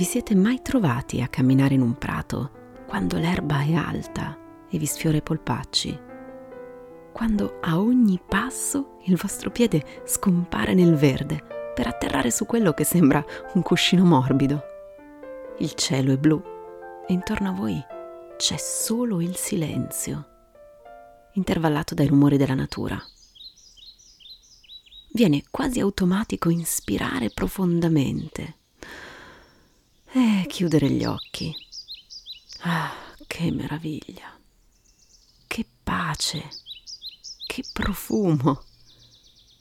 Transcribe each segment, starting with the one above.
Vi siete mai trovati a camminare in un prato quando l'erba è alta e vi sfiora i polpacci? Quando a ogni passo il vostro piede scompare nel verde per atterrare su quello che sembra un cuscino morbido. Il cielo è blu e intorno a voi c'è solo il silenzio, intervallato dai rumori della natura. Viene quasi automatico inspirare profondamente e chiudere gli occhi. Ah, che meraviglia! Che pace! Che profumo!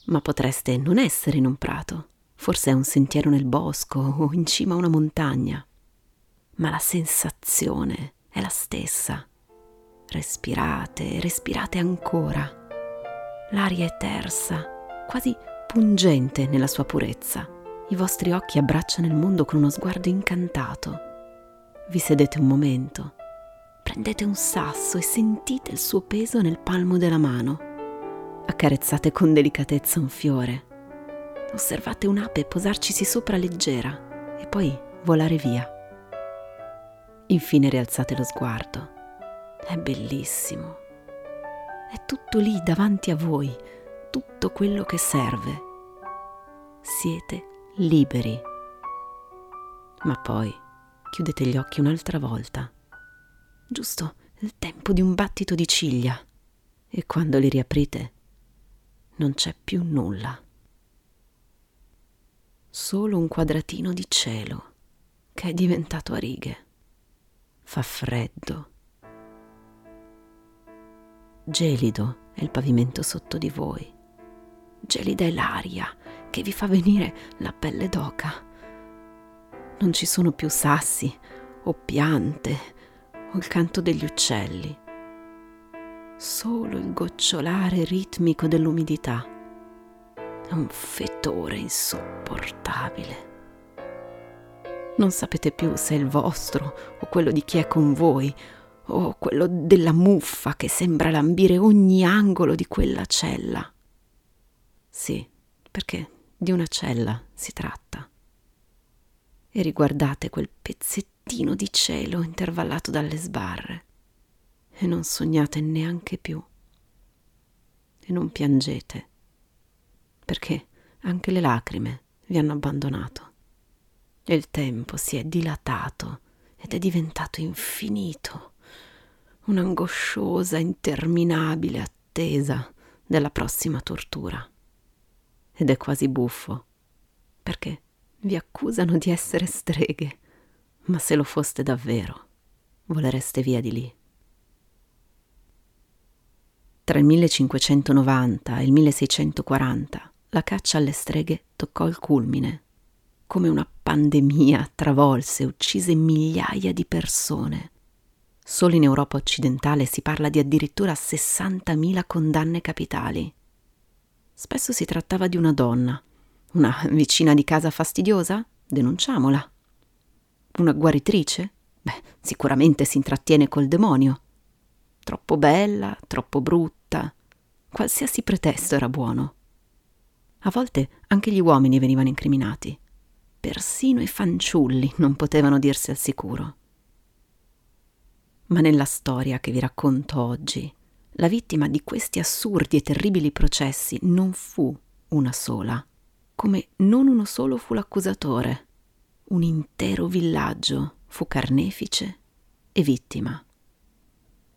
Ma potreste non essere in un prato, forse è un sentiero nel bosco o in cima a una montagna. Ma la sensazione è la stessa. Respirate, respirate ancora. L'aria è tersa, quasi pungente nella sua purezza i vostri occhi abbracciano il mondo con uno sguardo incantato. Vi sedete un momento, prendete un sasso e sentite il suo peso nel palmo della mano. Accarezzate con delicatezza un fiore. Osservate un'ape posarcisi sopra leggera e poi volare via. Infine rialzate lo sguardo. È bellissimo. È tutto lì davanti a voi, tutto quello che serve. Siete liberi. Ma poi chiudete gli occhi un'altra volta, giusto il tempo di un battito di ciglia, e quando li riaprite non c'è più nulla. Solo un quadratino di cielo che è diventato a righe. Fa freddo. Gelido è il pavimento sotto di voi. Gelida è l'aria che vi fa venire la pelle d'oca. Non ci sono più sassi o piante o il canto degli uccelli, solo il gocciolare ritmico dell'umidità. È un fetore insopportabile. Non sapete più se è il vostro o quello di chi è con voi o quello della muffa che sembra lambire ogni angolo di quella cella. Sì, perché di una cella si tratta. E riguardate quel pezzettino di cielo intervallato dalle sbarre e non sognate neanche più. E non piangete, perché anche le lacrime vi hanno abbandonato. E il tempo si è dilatato ed è diventato infinito, un'angosciosa, interminabile attesa della prossima tortura ed è quasi buffo, perché vi accusano di essere streghe, ma se lo foste davvero, volereste via di lì. Tra il 1590 e il 1640 la caccia alle streghe toccò il culmine. Come una pandemia travolse e uccise migliaia di persone. Solo in Europa occidentale si parla di addirittura 60.000 condanne capitali. Spesso si trattava di una donna. Una vicina di casa fastidiosa? Denunciamola. Una guaritrice? Beh, sicuramente si intrattiene col demonio. Troppo bella, troppo brutta. Qualsiasi pretesto era buono. A volte anche gli uomini venivano incriminati. Persino i fanciulli non potevano dirsi al sicuro. Ma nella storia che vi racconto oggi la vittima di questi assurdi e terribili processi non fu una sola, come non uno solo fu l'accusatore. Un intero villaggio fu carnefice e vittima.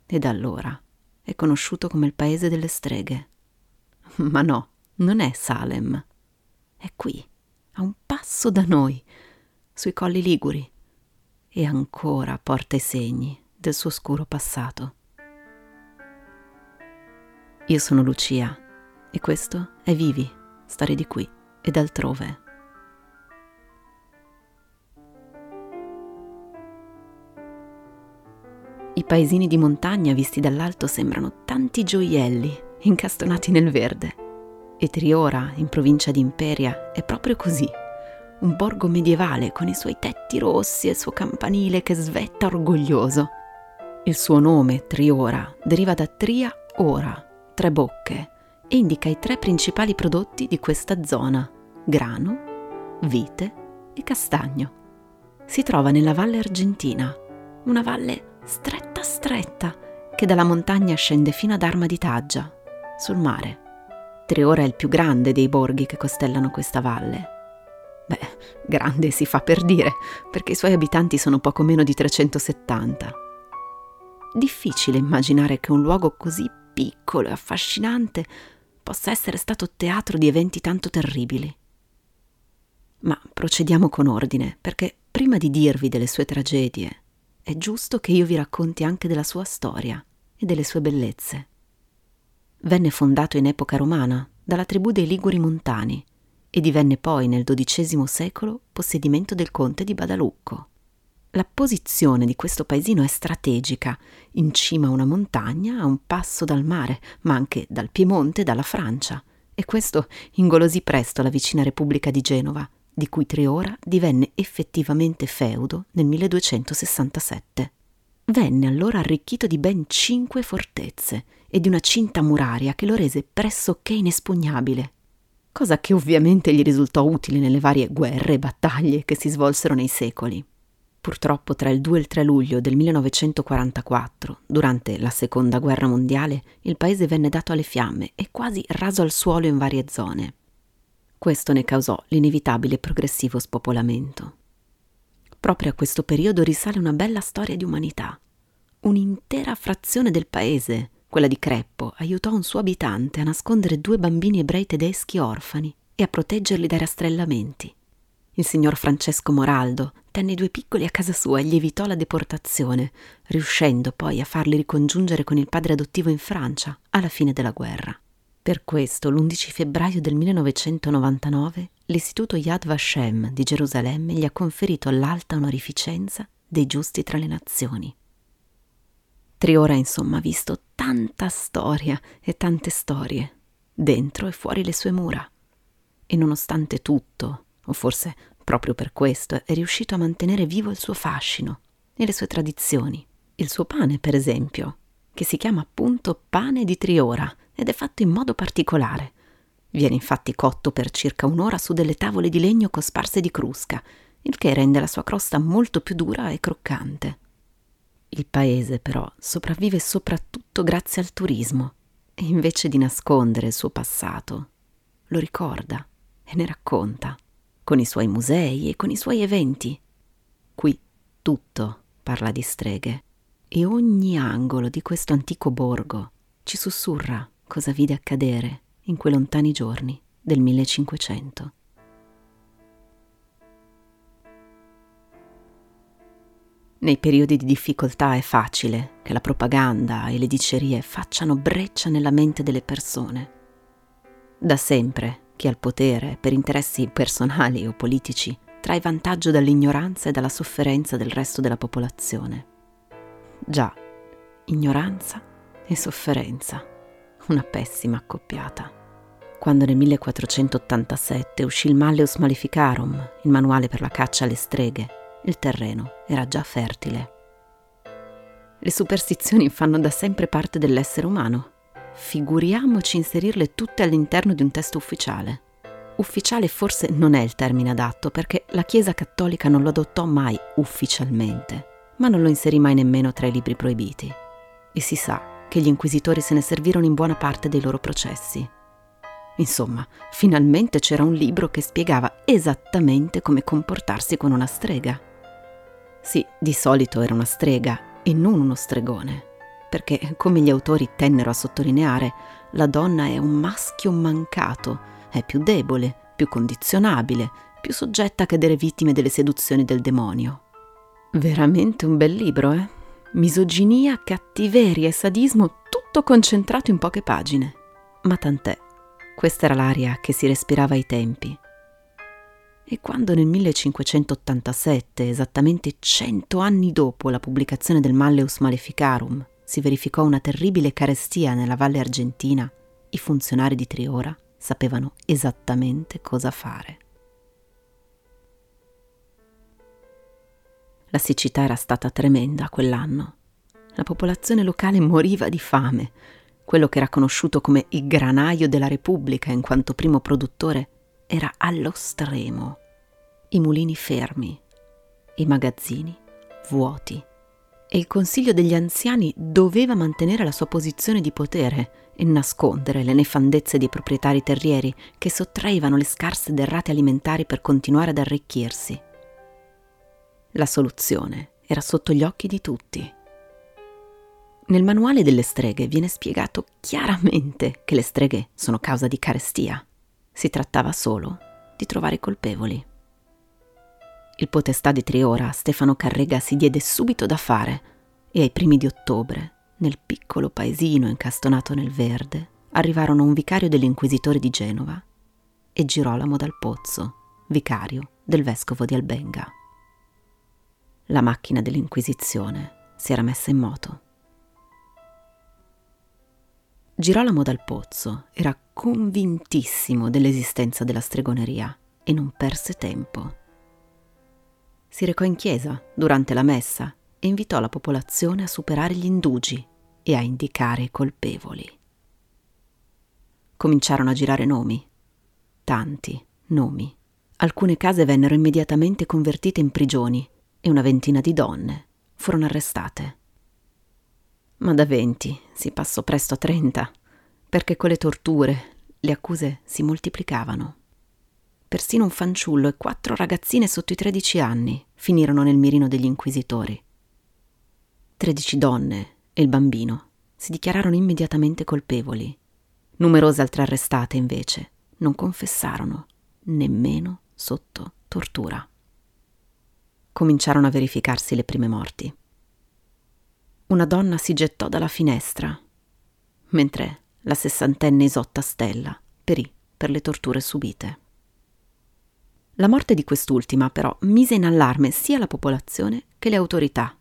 E da allora è conosciuto come il paese delle streghe. Ma no, non è Salem. È qui, a un passo da noi, sui colli liguri, e ancora porta i segni del suo oscuro passato. Io sono Lucia e questo è Vivi, storie di qui e d'altrove. I paesini di montagna visti dall'alto sembrano tanti gioielli incastonati nel verde. E Triora, in provincia di Imperia, è proprio così. Un borgo medievale con i suoi tetti rossi e il suo campanile che svetta orgoglioso. Il suo nome, Triora, deriva da Tria Ora, tre bocche e indica i tre principali prodotti di questa zona, grano, vite e castagno. si trova nella valle argentina, una valle stretta stretta che dalla montagna scende fino ad Arma di Taggia, sul mare. Triora è il più grande dei borghi che costellano questa valle. Beh, grande si fa per dire, perché i suoi abitanti sono poco meno di 370. Difficile immaginare che un luogo così piccolo e affascinante possa essere stato teatro di eventi tanto terribili. Ma procediamo con ordine, perché prima di dirvi delle sue tragedie, è giusto che io vi racconti anche della sua storia e delle sue bellezze. Venne fondato in epoca romana dalla tribù dei Liguri Montani e divenne poi nel XII secolo possedimento del conte di Badalucco. La posizione di questo paesino è strategica, in cima a una montagna, a un passo dal mare, ma anche dal Piemonte e dalla Francia, e questo ingolosì presto la vicina Repubblica di Genova, di cui Triora divenne effettivamente feudo nel 1267. Venne allora arricchito di ben cinque fortezze e di una cinta muraria che lo rese pressoché inespugnabile, cosa che ovviamente gli risultò utile nelle varie guerre e battaglie che si svolsero nei secoli. Purtroppo tra il 2 e il 3 luglio del 1944, durante la Seconda Guerra Mondiale, il paese venne dato alle fiamme e quasi raso al suolo in varie zone. Questo ne causò l'inevitabile progressivo spopolamento. Proprio a questo periodo risale una bella storia di umanità. Un'intera frazione del paese, quella di Creppo, aiutò un suo abitante a nascondere due bambini ebrei tedeschi orfani e a proteggerli dai rastrellamenti. Il signor Francesco Moraldo tenne i due piccoli a casa sua e gli evitò la deportazione, riuscendo poi a farli ricongiungere con il padre adottivo in Francia alla fine della guerra. Per questo, l'11 febbraio del 1999, l'Istituto Yad Vashem di Gerusalemme gli ha conferito l'alta onorificenza dei giusti tra le nazioni. Triora, insomma, ha visto tanta storia e tante storie, dentro e fuori le sue mura. E nonostante tutto, o forse proprio per questo, è riuscito a mantenere vivo il suo fascino e le sue tradizioni. Il suo pane, per esempio, che si chiama appunto pane di Triora ed è fatto in modo particolare. Viene infatti cotto per circa un'ora su delle tavole di legno cosparse di crusca, il che rende la sua crosta molto più dura e croccante. Il paese, però, sopravvive soprattutto grazie al turismo e invece di nascondere il suo passato, lo ricorda e ne racconta con i suoi musei e con i suoi eventi. Qui tutto parla di streghe e ogni angolo di questo antico borgo ci sussurra cosa vide accadere in quei lontani giorni del 1500. Nei periodi di difficoltà è facile che la propaganda e le dicerie facciano breccia nella mente delle persone. Da sempre chi al potere, per interessi personali o politici, trae vantaggio dall'ignoranza e dalla sofferenza del resto della popolazione. Già, ignoranza e sofferenza, una pessima accoppiata. Quando nel 1487 uscì il Malleus Maleficarum, il manuale per la caccia alle streghe, il terreno era già fertile. Le superstizioni fanno da sempre parte dell'essere umano Figuriamoci inserirle tutte all'interno di un testo ufficiale. Ufficiale forse non è il termine adatto perché la Chiesa cattolica non lo adottò mai ufficialmente, ma non lo inserì mai nemmeno tra i libri proibiti. E si sa che gli inquisitori se ne servirono in buona parte dei loro processi. Insomma, finalmente c'era un libro che spiegava esattamente come comportarsi con una strega. Sì, di solito era una strega e non uno stregone perché, come gli autori tennero a sottolineare, la donna è un maschio mancato, è più debole, più condizionabile, più soggetta a cadere vittime delle seduzioni del demonio. Veramente un bel libro, eh? Misoginia, cattiveria e sadismo, tutto concentrato in poche pagine. Ma tant'è, questa era l'aria che si respirava ai tempi. E quando nel 1587, esattamente cento anni dopo la pubblicazione del Malleus Maleficarum, si verificò una terribile carestia nella valle argentina, i funzionari di Triora sapevano esattamente cosa fare. La siccità era stata tremenda quell'anno. La popolazione locale moriva di fame. Quello che era conosciuto come il granaio della Repubblica in quanto primo produttore era allo stremo. I mulini fermi. i magazzini vuoti e il Consiglio degli anziani doveva mantenere la sua posizione di potere e nascondere le nefandezze dei proprietari terrieri che sottraevano le scarse derrate alimentari per continuare ad arricchirsi. La soluzione era sotto gli occhi di tutti. Nel manuale delle streghe viene spiegato chiaramente che le streghe sono causa di carestia. Si trattava solo di trovare i colpevoli. Il potestà di Triora, Stefano Carrega, si diede subito da fare e ai primi di ottobre nel piccolo paesino incastonato nel verde, arrivarono un vicario dell'inquisitore di Genova e Girolamo dal Pozzo, vicario del vescovo di Albenga. La macchina dell'Inquisizione si era messa in moto. Girolamo dal Pozzo era convintissimo dell'esistenza della stregoneria e non perse tempo. Si recò in chiesa durante la messa e invitò la popolazione a superare gli indugi e a indicare i colpevoli. Cominciarono a girare nomi, tanti nomi. Alcune case vennero immediatamente convertite in prigioni e una ventina di donne furono arrestate. Ma da venti si passò presto a trenta, perché con le torture le accuse si moltiplicavano. Persino un fanciullo e quattro ragazzine sotto i tredici anni finirono nel mirino degli inquisitori. Tredici donne e il bambino si dichiararono immediatamente colpevoli. Numerose altre arrestate, invece, non confessarono, nemmeno sotto tortura. Cominciarono a verificarsi le prime morti. Una donna si gettò dalla finestra, mentre la sessantenne Isotta Stella perì per le torture subite. La morte di quest'ultima, però, mise in allarme sia la popolazione che le autorità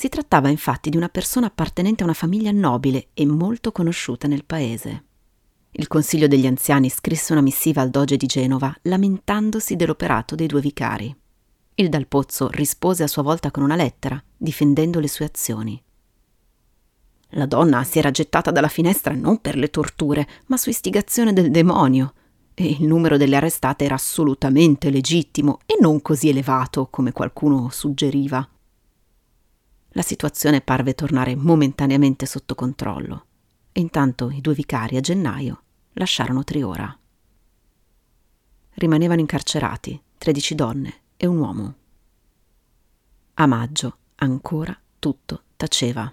si trattava infatti di una persona appartenente a una famiglia nobile e molto conosciuta nel paese. Il Consiglio degli anziani scrisse una missiva al doge di Genova lamentandosi dell'operato dei due vicari. Il Dal Pozzo rispose a sua volta con una lettera, difendendo le sue azioni. La donna si era gettata dalla finestra non per le torture, ma su istigazione del demonio, e il numero delle arrestate era assolutamente legittimo e non così elevato come qualcuno suggeriva la situazione parve tornare momentaneamente sotto controllo e intanto i due vicari a gennaio lasciarono Triora. Rimanevano incarcerati 13 donne e un uomo. A maggio ancora tutto taceva.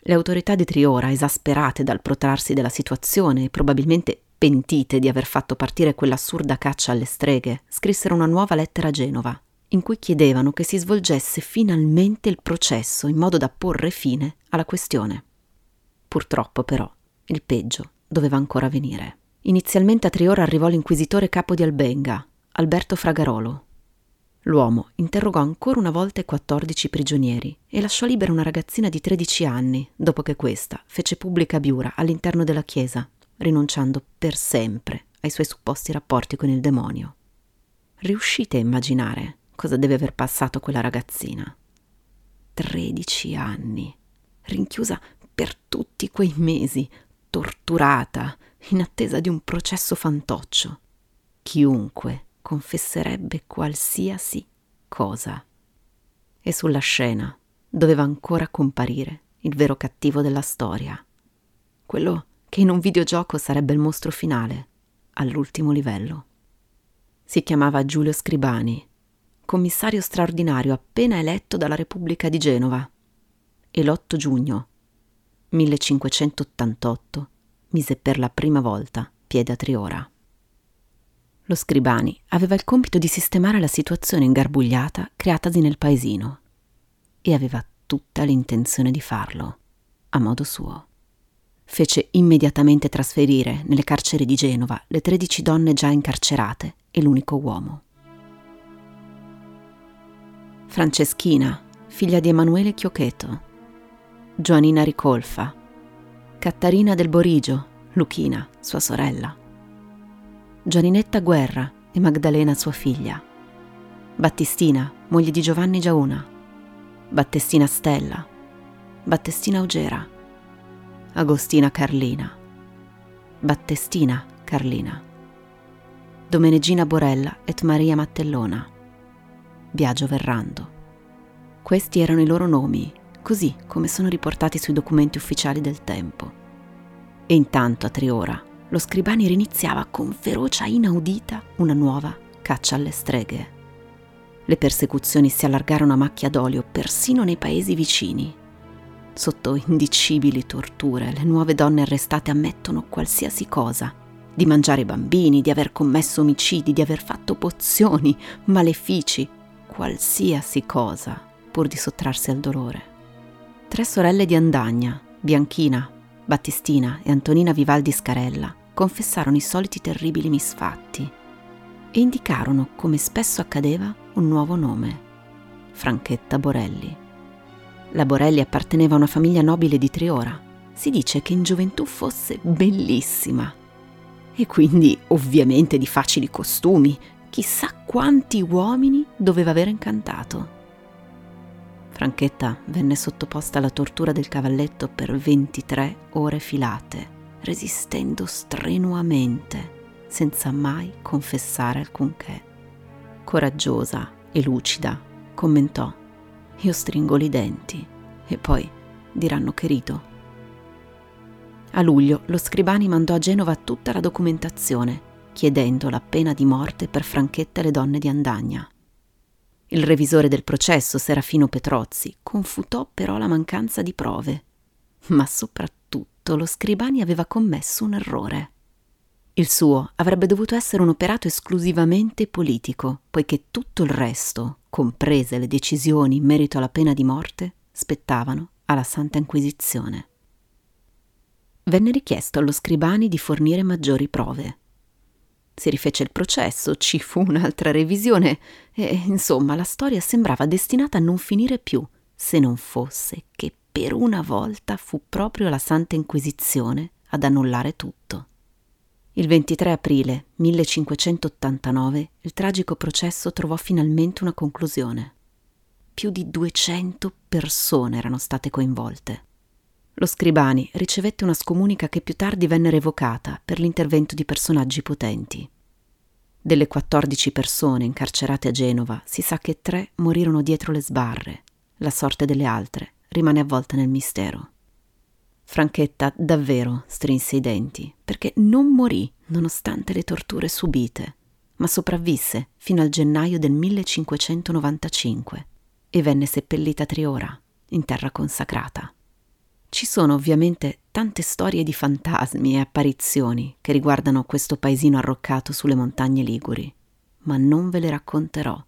Le autorità di Triora, esasperate dal protrarsi della situazione e probabilmente pentite di aver fatto partire quell'assurda caccia alle streghe, scrissero una nuova lettera a Genova in cui chiedevano che si svolgesse finalmente il processo in modo da porre fine alla questione. Purtroppo, però, il peggio doveva ancora venire. Inizialmente a Triora arrivò l'inquisitore capo di Albenga, Alberto Fragarolo. L'uomo interrogò ancora una volta i 14 prigionieri e lasciò libera una ragazzina di 13 anni, dopo che questa fece pubblica biura all'interno della chiesa, rinunciando per sempre ai suoi supposti rapporti con il demonio. Riuscite a immaginare cosa deve aver passato quella ragazzina. Tredici anni, rinchiusa per tutti quei mesi, torturata, in attesa di un processo fantoccio. Chiunque confesserebbe qualsiasi cosa. E sulla scena doveva ancora comparire il vero cattivo della storia, quello che in un videogioco sarebbe il mostro finale, all'ultimo livello. Si chiamava Giulio Scribani commissario straordinario appena eletto dalla Repubblica di Genova e l'8 giugno 1588 mise per la prima volta piede a Triora. Lo Scribani aveva il compito di sistemare la situazione ingarbugliata creatasi nel paesino e aveva tutta l'intenzione di farlo, a modo suo. Fece immediatamente trasferire nelle carceri di Genova le 13 donne già incarcerate e l'unico uomo. Franceschina, figlia di Emanuele Chiocheto, Giovanina Ricolfa, Cattarina del Borigio, Luchina, sua sorella, Gianinetta Guerra e Magdalena sua figlia, Battistina, moglie di Giovanni Giauna, Battestina Stella, Battestina Augera, Agostina Carlina, Battestina Carlina, Domenegina Borella et Maria Mattellona, Biagio Verrando. Questi erano i loro nomi, così come sono riportati sui documenti ufficiali del tempo. E intanto a Triora lo scribani riniziava con ferocia inaudita una nuova caccia alle streghe. Le persecuzioni si allargarono a macchia d'olio persino nei paesi vicini. Sotto indicibili torture, le nuove donne arrestate ammettono qualsiasi cosa, di mangiare bambini, di aver commesso omicidi, di aver fatto pozioni, malefici, qualsiasi cosa, pur di sottrarsi al dolore. Tre sorelle di Andagna, Bianchina, Battistina e Antonina Vivaldi Scarella, confessarono i soliti terribili misfatti e indicarono, come spesso accadeva, un nuovo nome, Franchetta Borelli. La Borelli apparteneva a una famiglia nobile di Triora. Si dice che in gioventù fosse bellissima e quindi ovviamente di facili costumi. Chissà quanti uomini doveva aver incantato. Franchetta venne sottoposta alla tortura del cavalletto per 23 ore filate resistendo strenuamente, senza mai confessare alcunché. Coraggiosa e lucida, commentò, io stringo i denti e poi diranno che rido. A luglio lo scribani mandò a Genova tutta la documentazione, chiedendo la pena di morte per Franchetta e le donne di Andagna. Il revisore del processo, Serafino Petrozzi, confutò però la mancanza di prove, ma soprattutto tutto lo scribani aveva commesso un errore. Il suo avrebbe dovuto essere un operato esclusivamente politico, poiché tutto il resto, comprese le decisioni in merito alla pena di morte, spettavano alla Santa Inquisizione. Venne richiesto allo scribani di fornire maggiori prove. Si rifece il processo, ci fu un'altra revisione e, insomma, la storia sembrava destinata a non finire più, se non fosse che per una volta fu proprio la Santa Inquisizione ad annullare tutto. Il 23 aprile 1589 il tragico processo trovò finalmente una conclusione. Più di 200 persone erano state coinvolte. Lo Scribani ricevette una scomunica che più tardi venne revocata per l'intervento di personaggi potenti. Delle 14 persone incarcerate a Genova si sa che tre morirono dietro le sbarre. La sorte delle altre rimane avvolta nel mistero. Franchetta davvero strinse i denti, perché non morì nonostante le torture subite, ma sopravvisse fino al gennaio del 1595 e venne seppellita a Triora, in terra consacrata. Ci sono ovviamente tante storie di fantasmi e apparizioni che riguardano questo paesino arroccato sulle montagne liguri, ma non ve le racconterò.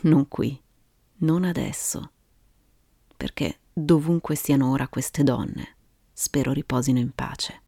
Non qui, non adesso perché dovunque siano ora queste donne, spero riposino in pace.